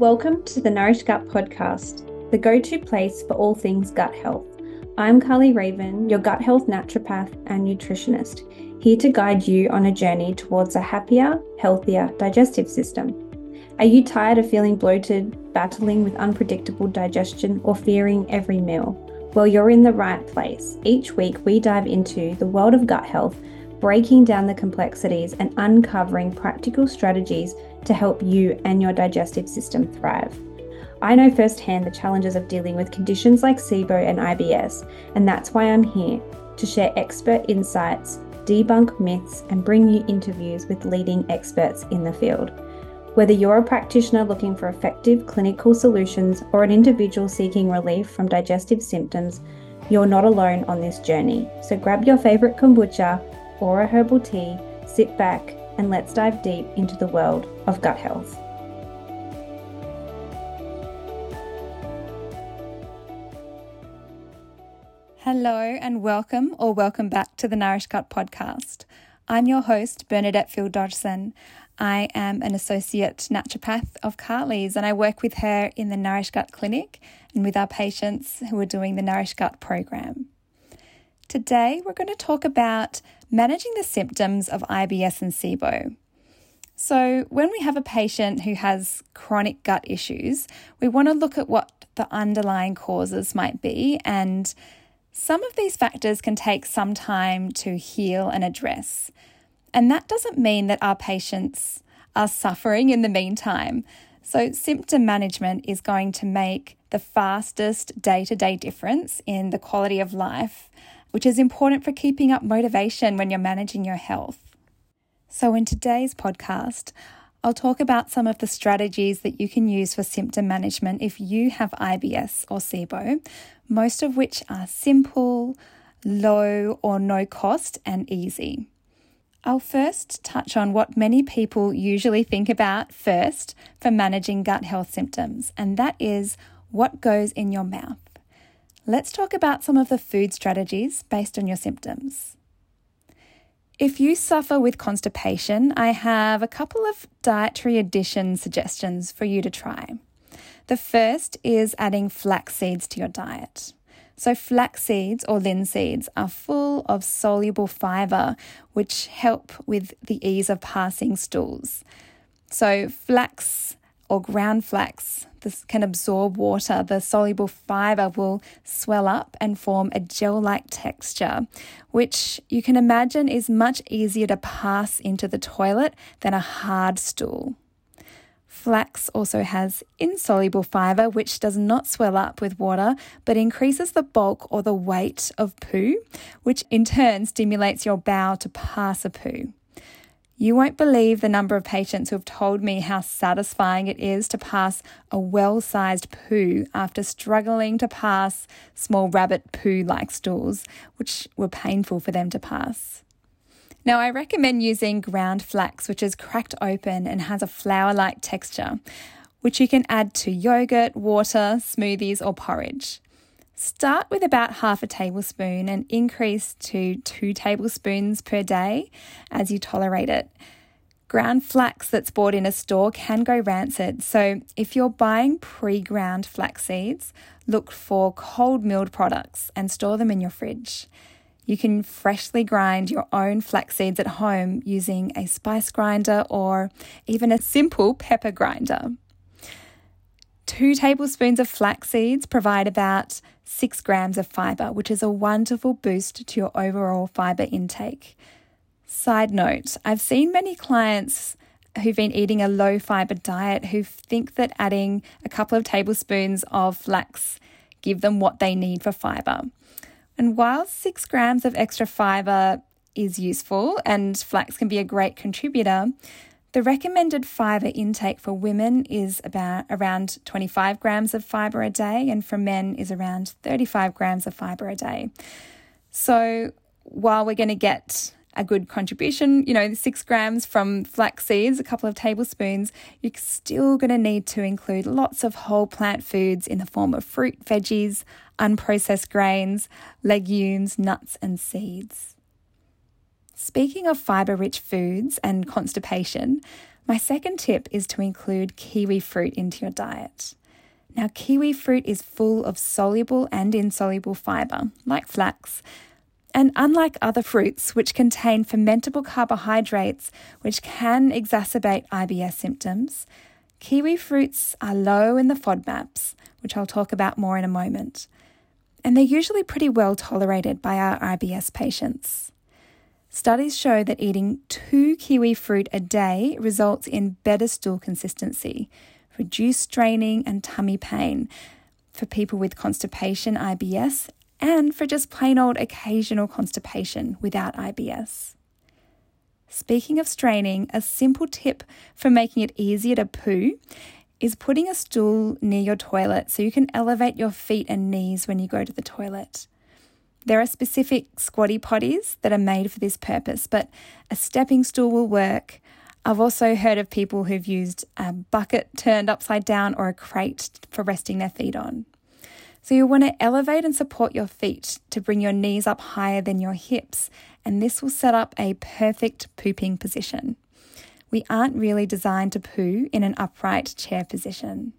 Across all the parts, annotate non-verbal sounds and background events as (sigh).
Welcome to the Nourished Gut podcast, the go to place for all things gut health. I'm Karly Raven, your gut health naturopath and nutritionist, here to guide you on a journey towards a happier, healthier digestive system. Are you tired of feeling bloated, battling with unpredictable digestion, or fearing every meal? Well, you're in the right place. Each week, we dive into the world of gut health, breaking down the complexities and uncovering practical strategies to help you and your digestive system thrive. I know firsthand the challenges of dealing with conditions like SIBO and IBS, and that's why I'm here to share expert insights, debunk myths, and bring you interviews with leading experts in the field. Whether you're a practitioner looking for effective clinical solutions or an individual seeking relief from digestive symptoms, you're not alone on this journey. So grab your favorite kombucha or a herbal tea, sit back, and let's dive deep into the world of gut health. Hello, and welcome or welcome back to the Nourished Gut podcast. I'm your host, Bernadette Field Dodgson. I am an associate naturopath of Karly's, and I work with her in the Nourished Gut Clinic and with our patients who are doing the Nourished Gut program. Today, we're going to talk about managing the symptoms of IBS and SIBO. So, when we have a patient who has chronic gut issues, we want to look at what the underlying causes might be, and some of these factors can take some time to heal and address. And that doesn't mean that our patients are suffering in the meantime. So, symptom management is going to make the fastest day to day difference in the quality of life which is important for keeping up motivation when you're managing your health. So, in today's podcast, I'll talk about some of the strategies that you can use for symptom management if you have IBS or SIBO, most of which are simple, low or no cost, and easy. I'll first touch on what many people usually think about first for managing gut health symptoms, and that is what goes in your mouth. Let's talk about some of the food strategies based on your symptoms. If you suffer with constipation, I have a couple of dietary addition suggestions for you to try. The first is adding flax seeds to your diet. So, flax seeds or linseeds are full of soluble fiber, which help with the ease of passing stools. So, flax or ground flax this can absorb water, the soluble fiber will swell up and form a gel like texture, which you can imagine is much easier to pass into the toilet than a hard stool. Flax also has insoluble fiber, which does not swell up with water but increases the bulk or the weight of poo, which in turn stimulates your bowel to pass a poo. You won't believe the number of patients who have told me how satisfying it is to pass a well sized poo after struggling to pass small rabbit poo like stools, which were painful for them to pass. Now, I recommend using ground flax, which is cracked open and has a flour like texture, which you can add to yogurt, water, smoothies, or porridge. Start with about half a tablespoon and increase to two tablespoons per day as you tolerate it. Ground flax that's bought in a store can go rancid, so if you're buying pre ground flax seeds, look for cold milled products and store them in your fridge. You can freshly grind your own flax seeds at home using a spice grinder or even a simple pepper grinder. Two tablespoons of flax seeds provide about six grams of fiber, which is a wonderful boost to your overall fiber intake. Side note I've seen many clients who've been eating a low fiber diet who think that adding a couple of tablespoons of flax give them what they need for fiber. And while six grams of extra fiber is useful and flax can be a great contributor, the recommended fiber intake for women is about around 25 grams of fiber a day, and for men is around 35 grams of fiber a day. So while we're going to get a good contribution, you know, six grams from flax seeds, a couple of tablespoons, you're still going to need to include lots of whole plant foods in the form of fruit, veggies, unprocessed grains, legumes, nuts, and seeds. Speaking of fiber rich foods and constipation, My second tip is to include kiwi fruit into your diet. Now, kiwi fruit is full of soluble and insoluble fibre, like flax, and unlike other fruits, which contain fermentable carbohydrates, which can exacerbate IBS symptoms, kiwi fruits are low in the FODMAPs, which I'll talk about more in a moment. And they're usually pretty well tolerated by our IBS patients. Studies show that eating two kiwi fruit a day results in better stool consistency, reduced straining and tummy pain for people with constipation, IBS, and for just plain old occasional constipation without IBS. Speaking of straining, a simple tip for making it easier to poo is putting a stool near your toilet so you can elevate your feet and knees when you go to the toilet. There are specific squatty potties that are made for this purpose, but a stepping stool will work. I've also heard of people who've used a bucket turned upside down or a crate for resting their feet on. So you want to elevate and support your feet to bring your knees up higher than your hips, and this will set up a perfect pooping position. We aren't really designed to poo in an upright chair position.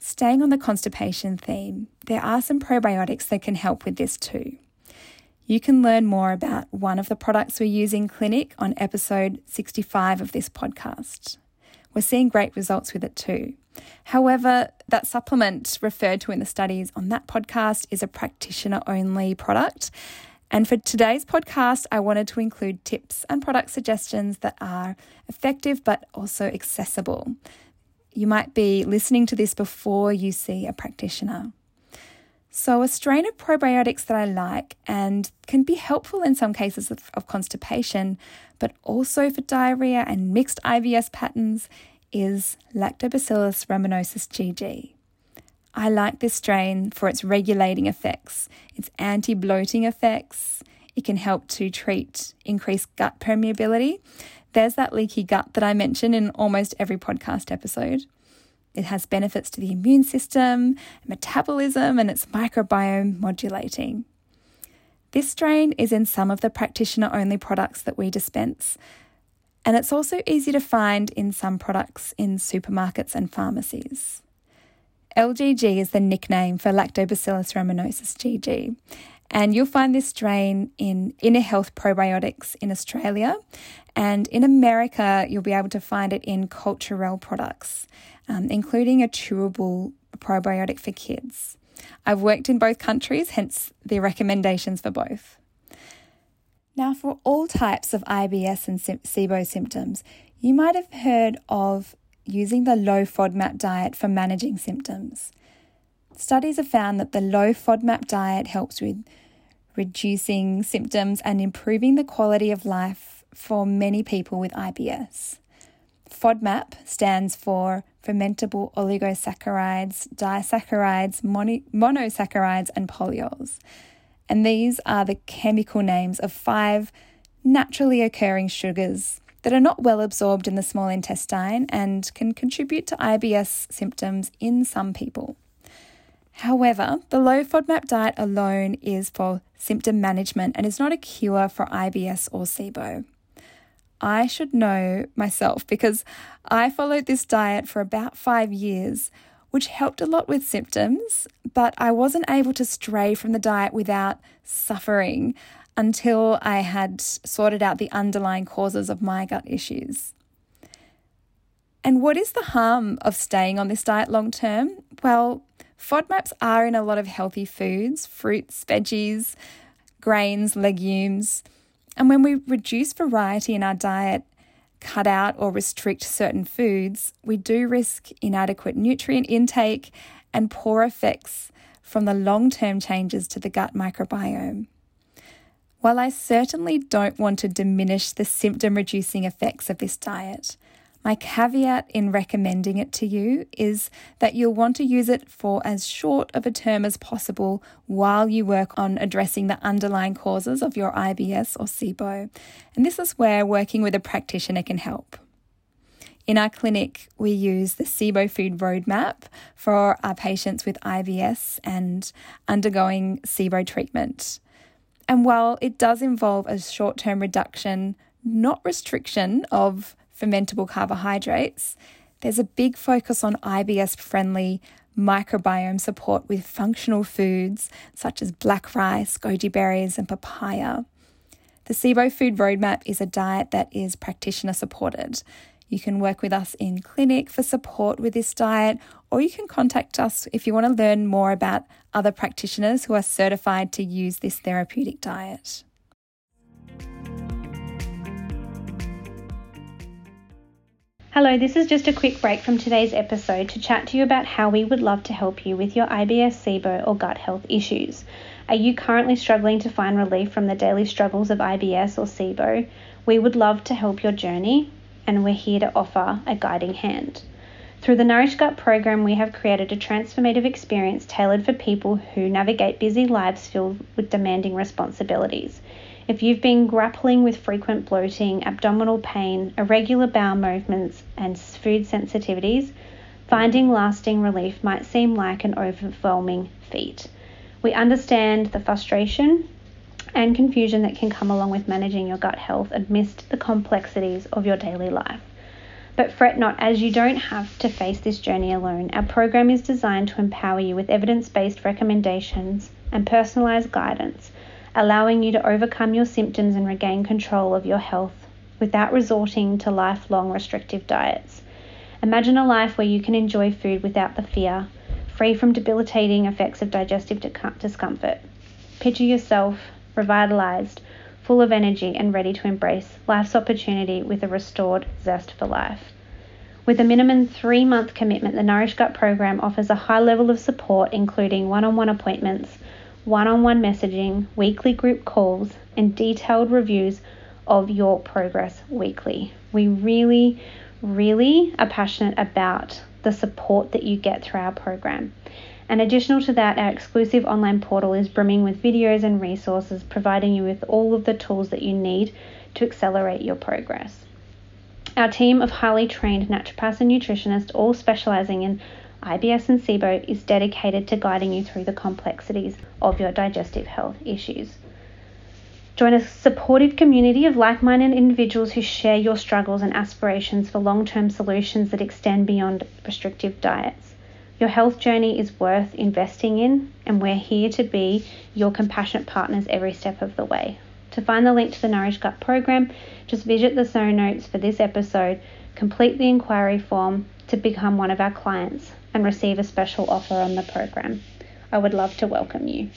Staying on the constipation theme, there are some probiotics that can help with this too. You can learn more about one of the products we use in clinic on episode 65 of this podcast. We're seeing great results with it too. However, that supplement referred to in the studies on that podcast is a practitioner only product. And for today's podcast, I wanted to include tips and product suggestions that are effective but also accessible. You might be listening to this before you see a practitioner. So, a strain of probiotics that I like and can be helpful in some cases of, of constipation, but also for diarrhea and mixed IBS patterns, is Lactobacillus rhamnosus GG. I like this strain for its regulating effects, its anti bloating effects. It can help to treat increased gut permeability. There's that leaky gut that I mention in almost every podcast episode. It has benefits to the immune system, metabolism, and it's microbiome modulating. This strain is in some of the practitioner only products that we dispense, and it's also easy to find in some products in supermarkets and pharmacies. LGG is the nickname for Lactobacillus rhamnosus GG, and you'll find this strain in Inner Health Probiotics in Australia, and in America, you'll be able to find it in Culturelle products, um, including a chewable probiotic for kids. I've worked in both countries, hence the recommendations for both. Now, for all types of IBS and SIBO symptoms, you might have heard of using the low FODMAP diet for managing symptoms. Studies have found that the low FODMAP diet helps with reducing symptoms and improving the quality of life for many people with IBS. FODMAP stands for fermentable oligosaccharides, disaccharides, monosaccharides, and polyols and these are the chemical names of five naturally occurring sugars that are not well absorbed in the small intestine and can contribute to IBS symptoms in some people. However, the low FODMAP diet alone is for symptom management and is not a cure for IBS or SIBO. I should know myself because I followed this diet for about five years which helped a lot with symptoms, but I wasn't able to stray from the diet without suffering until I had sorted out the underlying causes of my gut issues. And what is the harm of staying on this diet long term? Well, FODMAPs are in a lot of healthy foods, fruits, veggies, grains, legumes. And when we reduce variety in our diet, cut out or restrict certain foods, we do risk inadequate nutrient intake and poor effects from the long term changes to the gut microbiome. While I certainly don't want to diminish the symptom reducing effects of this diet, my caveat in recommending it to you is that you'll want to use it for as short of a term as possible while you work on addressing the underlying causes of your IBS or SIBO. And this is where working with a practitioner can help. In our clinic, we use the SIBO Food Roadmap for our patients with IBS and undergoing SIBO treatment. And while it does involve a short term reduction, not restriction, of fermentable carbohydrates, there's a big focus on IBS friendly microbiome support with functional foods such as black rice, goji berries, and papaya. The SIBO Food Roadmap is a diet that is practitioner supported. You can work with us in clinic for support with this diet, or you can contact us if you want to learn more about other practitioners who are certified to use this therapeutic diet. Hello, this is just a quick break from today's episode to chat to you about how we would love to help you with your IBS, SIBO, or gut health issues. Are you currently struggling to find relief from the daily struggles of IBS or SIBO? We would love to help your journey, and we're here to offer a guiding hand. Through the Nourished Gut program, we have created a transformative experience tailored for people who navigate busy lives filled with demanding responsibilities. If you've been grappling with frequent bloating, abdominal pain, irregular bowel movements, and food sensitivities, finding lasting relief might seem like an overwhelming feat. We understand the frustration and confusion that can come along with managing your gut health amidst the complexities of your daily life. But fret not, as you don't have to face this journey alone. Our program is designed to empower you with evidence based recommendations and personalised guidance allowing you to overcome your symptoms and regain control of your health without resorting to lifelong restrictive diets. Imagine a life where you can enjoy food without the fear, free from debilitating effects of digestive discomfort. Picture yourself revitalized, full of energy, and ready to embrace life's opportunity with a restored zest for life. With a minimum three month commitment, the Nourished Gut program offers a high level of support, including one on one appointments one on one messaging, weekly group calls, and detailed reviews of your progress weekly. We really, really are passionate about the support that you get through our program. And additional to that, our exclusive online portal is brimming with videos and resources, providing you with all of the tools that you need to accelerate your progress. Our team of highly trained naturopaths and nutritionists, all specializing in IBS and SIBO is dedicated to guiding you through the complexities of your digestive health issues. Join a supportive community of like minded individuals who share your struggles and aspirations for long term solutions that extend beyond restrictive diets. Your health journey is worth investing in, and we're here to be your compassionate partners every step of the way. To find the link to the Nourished Gut program, just visit the show notes for this episode, complete the inquiry form to become one of our clients, and receive a special offer on the program. I would love to welcome you.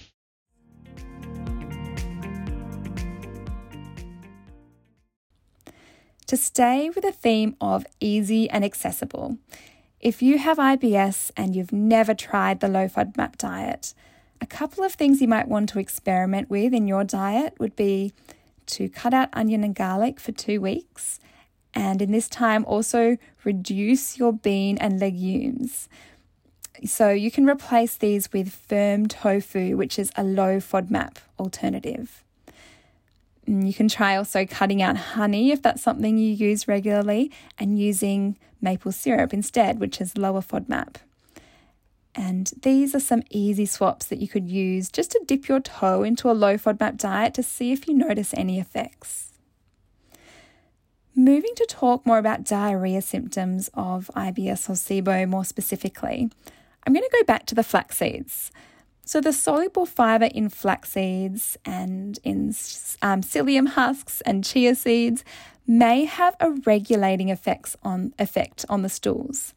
To stay with the theme of easy and accessible, if you have IBS and you've never tried the low FODMAP diet, a couple of things you might want to experiment with in your diet would be to cut out onion and garlic for two weeks, and in this time also reduce your bean and legumes. So you can replace these with firm tofu, which is a low FODMAP alternative. Mm, you can try also cutting out honey if that's something you use regularly and using maple syrup instead, which is lower FODMAP. And these are some easy swaps that you could use just to dip your toe into a low FODMAP diet to see if you notice any effects. Moving to talk more about diarrhea symptoms of IBS or SIBO more specifically, I'm going to go back to the flax seeds. So, the soluble fiber in flax seeds and in um, psyllium husks and chia seeds may have a regulating effects on effect on the stools.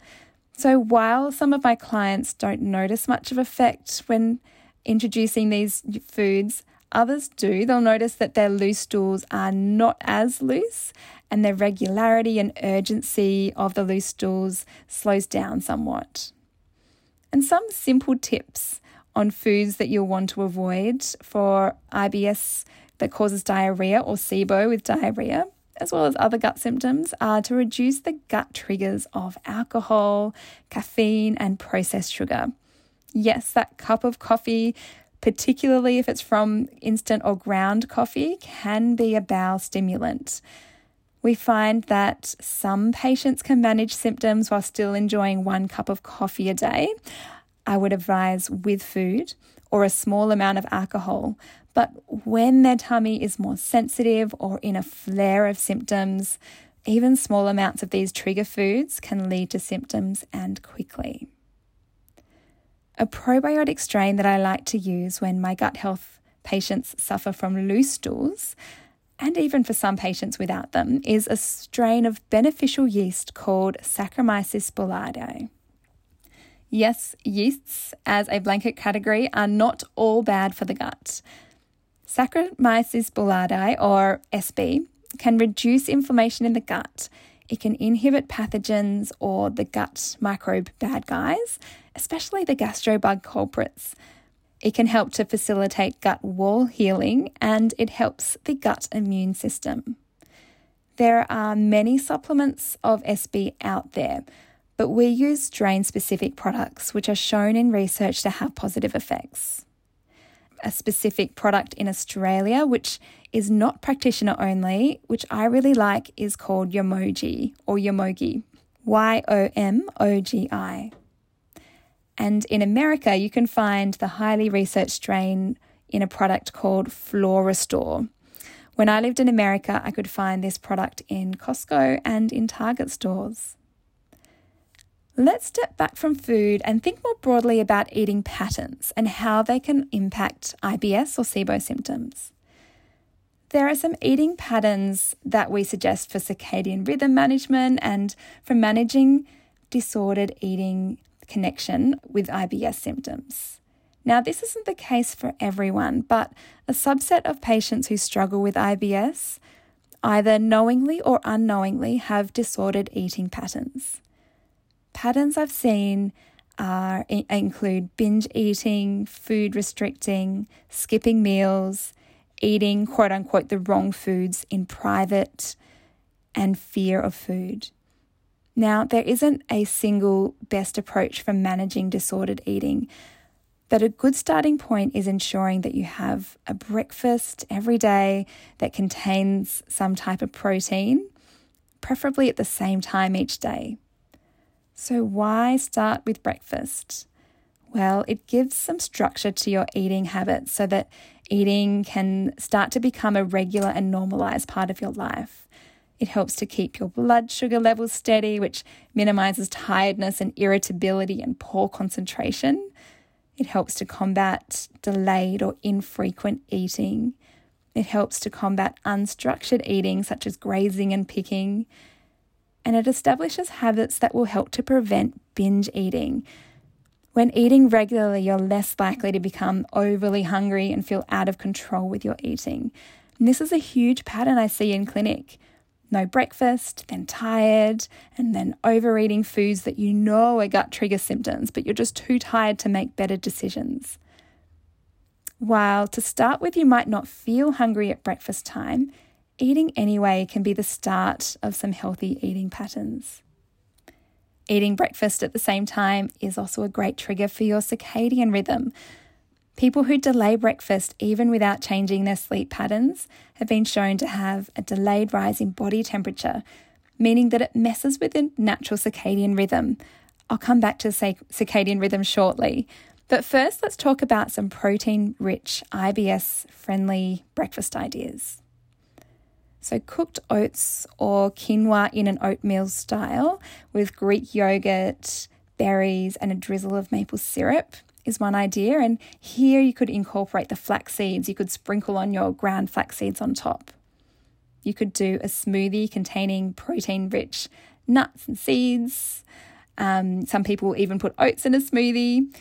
So, while some of my clients don't notice much of effect when introducing these foods, others do. They'll notice that their loose stools are not as loose and the regularity and urgency of the loose stools slows down somewhat and some simple tips on foods that you'll want to avoid for IBS that causes diarrhea or SIBO with diarrhea, as well as other gut symptoms, are to reduce the gut triggers of alcohol, caffeine, and processed sugar. Yes, that cup of coffee, particularly if it's from instant or ground coffee, can be a bowel stimulant. We find that some patients can manage symptoms while still enjoying one cup of coffee a day. I would advise with food or a small amount of alcohol. But when their tummy is more sensitive or in a flare of symptoms, Even small amounts of these trigger foods can lead to symptoms and quickly. A probiotic strain that I like to use when my gut health patients suffer from loose stools, and even for some patients without them, is a strain of beneficial yeast called Saccharomyces boulardii. Yes, yeasts as a blanket category are not all bad for the gut. Saccharomyces boulardii, or SB, can reduce inflammation in the gut. It can inhibit pathogens or the gut microbe bad guys, especially the gastrobug culprits. It can help to facilitate gut wall healing and it helps the gut immune system. There are many supplements of SB out there, but we use strain specific products which are shown in research to have positive effects. A specific product in Australia, which is not practitioner only, which I really like, is called Yomogi or Yomogi, Y O M O G I. And in America, you can find the highly researched strain in a product called Florastor. When I lived in America, I could find this product in Costco and in Target stores. Let's step back from food and think more broadly about eating patterns and how they can impact IBS or SIBO symptoms. There are some eating patterns that we suggest for circadian rhythm management and for managing disordered eating connection with IBS symptoms. Now, this isn't the case for everyone, but a subset of patients who struggle with IBS either knowingly or unknowingly have disordered eating patterns. Patterns I've seen are, include binge eating, food restricting, skipping meals, eating quote unquote the wrong foods in private, and fear of food. Now, there isn't a single best approach for managing disordered eating, but a good starting point is ensuring that you have a breakfast every day that contains some type of protein, preferably at the same time each day. So, why start with breakfast? Well, it gives some structure to your eating habits so that eating can start to become a regular and normalized part of your life. It helps to keep your blood sugar levels steady, which minimizes tiredness and irritability and poor concentration. It helps to combat delayed or infrequent eating. It helps to combat unstructured eating, such as grazing and picking. And it establishes habits that will help to prevent binge eating, when eating regularly, you're less likely to become overly hungry and feel out of control with your eating. And this is a huge pattern I see in clinic. No breakfast, then tired, and then overeating foods that you know are gut trigger symptoms, but you're just too tired to make better decisions. While to start with, you might not feel hungry at breakfast time, eating anyway can be the start of some healthy eating patterns. Eating breakfast at the same time is also a great trigger for your circadian rhythm. People who delay breakfast, even without changing their sleep patterns, have been shown to have a delayed rise in body temperature, meaning that it messes with the natural circadian rhythm. I'll come back to circadian rhythm shortly. But first, let's talk about some protein rich, IBS friendly breakfast ideas. So, cooked oats or quinoa in an oatmeal style with Greek yogurt, berries, and a drizzle of maple syrup is one idea. And here you could incorporate the flax seeds. You could sprinkle on your ground flax seeds on top. You could do a smoothie containing protein rich nuts and seeds. Um, some people even put oats in a smoothie.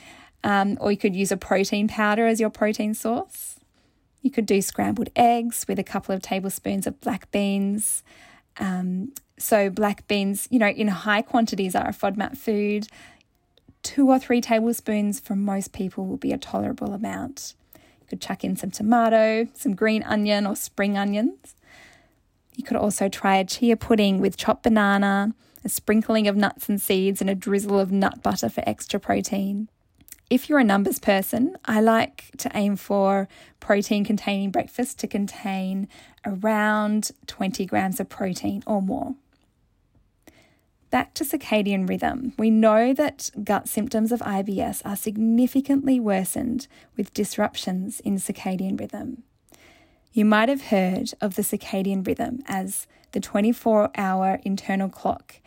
Um, or you could use a protein powder as your protein source. You could do scrambled eggs with a couple of tablespoons of black beans. Um, so, black beans, you know, in high quantities are a FODMAP food. Two or three tablespoons for most people will be a tolerable amount. You could chuck in some tomato, some green onion or spring onions. You could also try a chia pudding with chopped banana, a sprinkling of nuts and seeds, and a drizzle of nut butter for extra protein. If you're a numbers person, I like to aim for protein containing breakfast to contain around 20 grams of protein or more. Back to circadian rhythm. We know that gut symptoms of IBS are significantly worsened with disruptions in circadian rhythm. You might have heard of the circadian rhythm as the 24 hour internal clock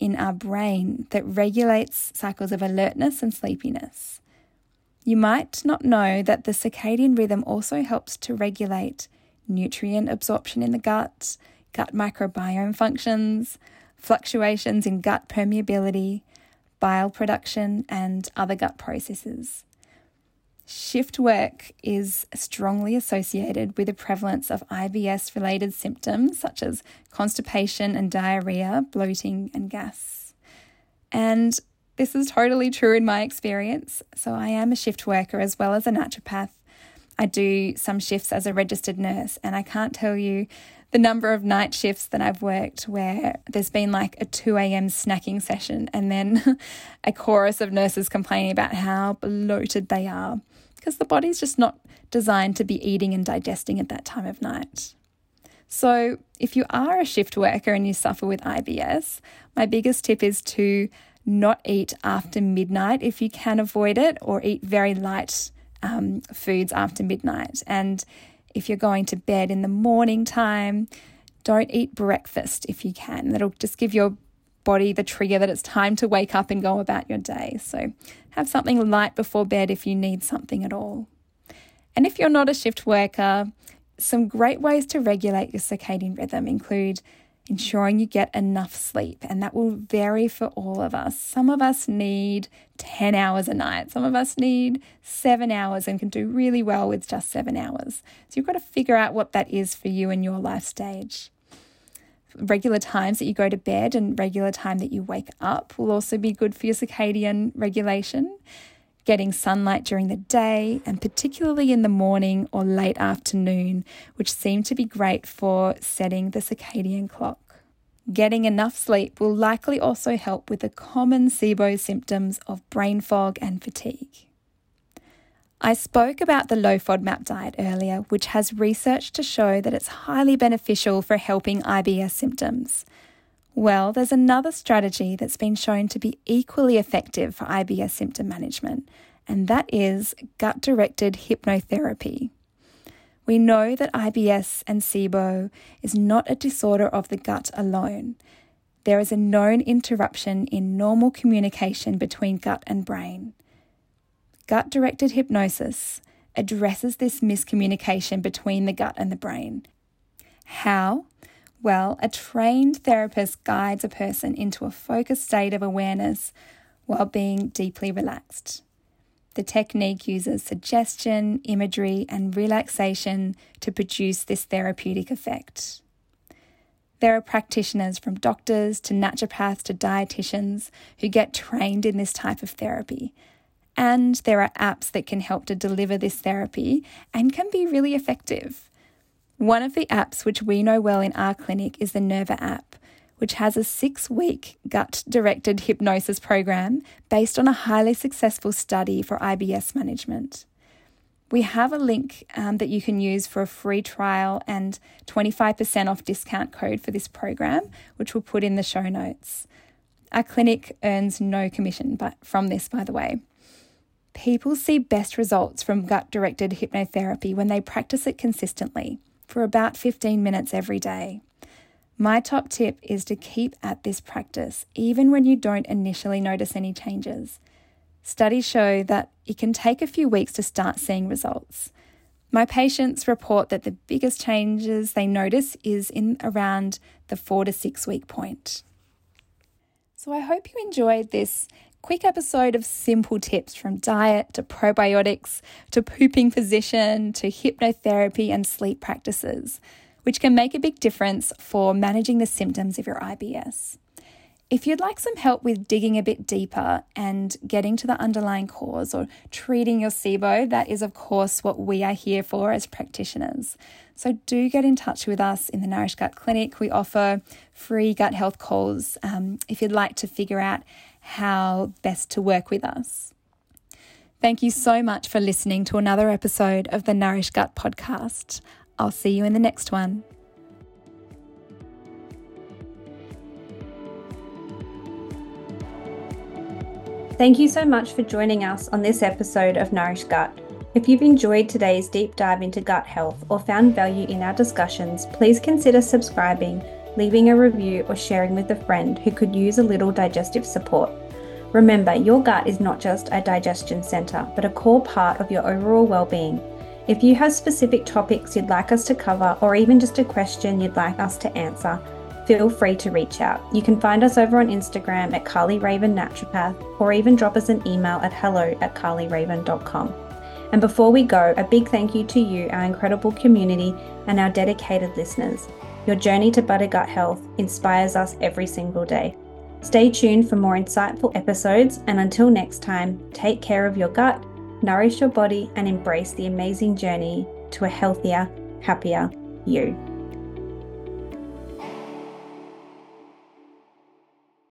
in our brain that regulates cycles of alertness and sleepiness. You might not know that the circadian rhythm also helps to regulate nutrient absorption in the gut, gut microbiome functions, fluctuations in gut permeability, bile production, and other gut processes. Shift work is strongly associated with the prevalence of IBS related symptoms such as constipation and diarrhea, bloating, and gas. And this is totally true in my experience. So, I am a shift worker as well as a naturopath. I do some shifts as a registered nurse, and I can't tell you the number of night shifts that I've worked where there's been like a 2 a.m. snacking session and then (laughs) a chorus of nurses complaining about how bloated they are because the body's just not designed to be eating and digesting at that time of night. So, if you are a shift worker and you suffer with IBS, my biggest tip is to not eat after midnight if you can avoid it, or eat very light um, foods after midnight. And if you're going to bed in the morning time, don't eat breakfast if you can. That'll just give your body the trigger that it's time to wake up and go about your day. So have something light before bed if you need something at all. And if you're not a shift worker, some great ways to regulate your circadian rhythm include ensuring you get enough sleep, and that will vary for all of us. Some of us need 10 hours a night, some of us need seven hours and can do really well with just seven hours. So you've got to figure out what that is for you in your life stage regular times that you go to bed and regular time that you wake up will also be good for your circadian regulation. Getting sunlight during the day and particularly in the morning or late afternoon, which seem to be great for setting the circadian clock. Getting enough sleep will likely also help with the common SIBO symptoms of brain fog and fatigue. I spoke about the low FODMAP diet earlier, which has research to show that it's highly beneficial for helping IBS symptoms. Well, there's another strategy that's been shown to be equally effective for IBS symptom management, and that is gut directed hypnotherapy. We know that IBS and SIBO is not a disorder of the gut alone. There is a known interruption in normal communication between gut and brain. Gut directed hypnosis addresses this miscommunication between the gut and the brain. How? Well, a trained therapist guides a person into a focused state of awareness while being deeply relaxed. The technique uses suggestion, imagery, and relaxation to produce this therapeutic effect. There are practitioners from doctors to naturopaths to dietitians who get trained in this type of therapy and there are apps that can help to deliver this therapy and can be really effective. One of the apps which we know well in our clinic is the Nerva app, which has a six week gut directed hypnosis program based on a highly successful study for IBS management. We have a link um, that you can use for a free trial and 25% off discount code for this program, which we'll put in the show notes. Our clinic earns no commission but from this, by the way. People see best results from gut directed hypnotherapy when they practice it consistently for about 15 minutes every day. My top tip is to keep at this practice even when you don't initially notice any changes. Studies show that it can take a few weeks to start seeing results. My patients report that the biggest changes they notice is in around the four to six week point. So I hope you enjoyed this quick episode of simple tips from diet to probiotics to pooping position to hypnotherapy and sleep practices, which can make a big difference for managing the symptoms of your IBS. If you'd like some help with digging a bit deeper and getting to the underlying cause or treating your SIBO, that is, of course, what we are here for as practitioners. So do get in touch with us in the Nourished Gut Clinic. We offer free gut health calls um, if you'd like to figure out how best to work with us. Thank you so much for listening to another episode of the Nourished Gut podcast. I'll see you in the next one. Thank you so much for joining us on this episode of Nourished Gut. If you've enjoyed today's deep dive into gut health or found value in our discussions, please consider subscribing leaving a review, or sharing with a friend who could use a little digestive support. Remember, your gut is not just a digestion center, but a core part of your overall well-being. If you have specific topics you'd like us to cover, or even just a question you'd like us to answer, feel free to reach out. You can find us over on Instagram at Karly Raven Naturopath, or even drop us an email at hello at karlyraven.com. And before we go, a big thank you to you, our incredible community, and our dedicated listeners. Your journey to better gut health inspires us every single day. Stay tuned for more insightful episodes, and until next time, take care of your gut, nourish your body, and embrace the amazing journey to a healthier, happier you.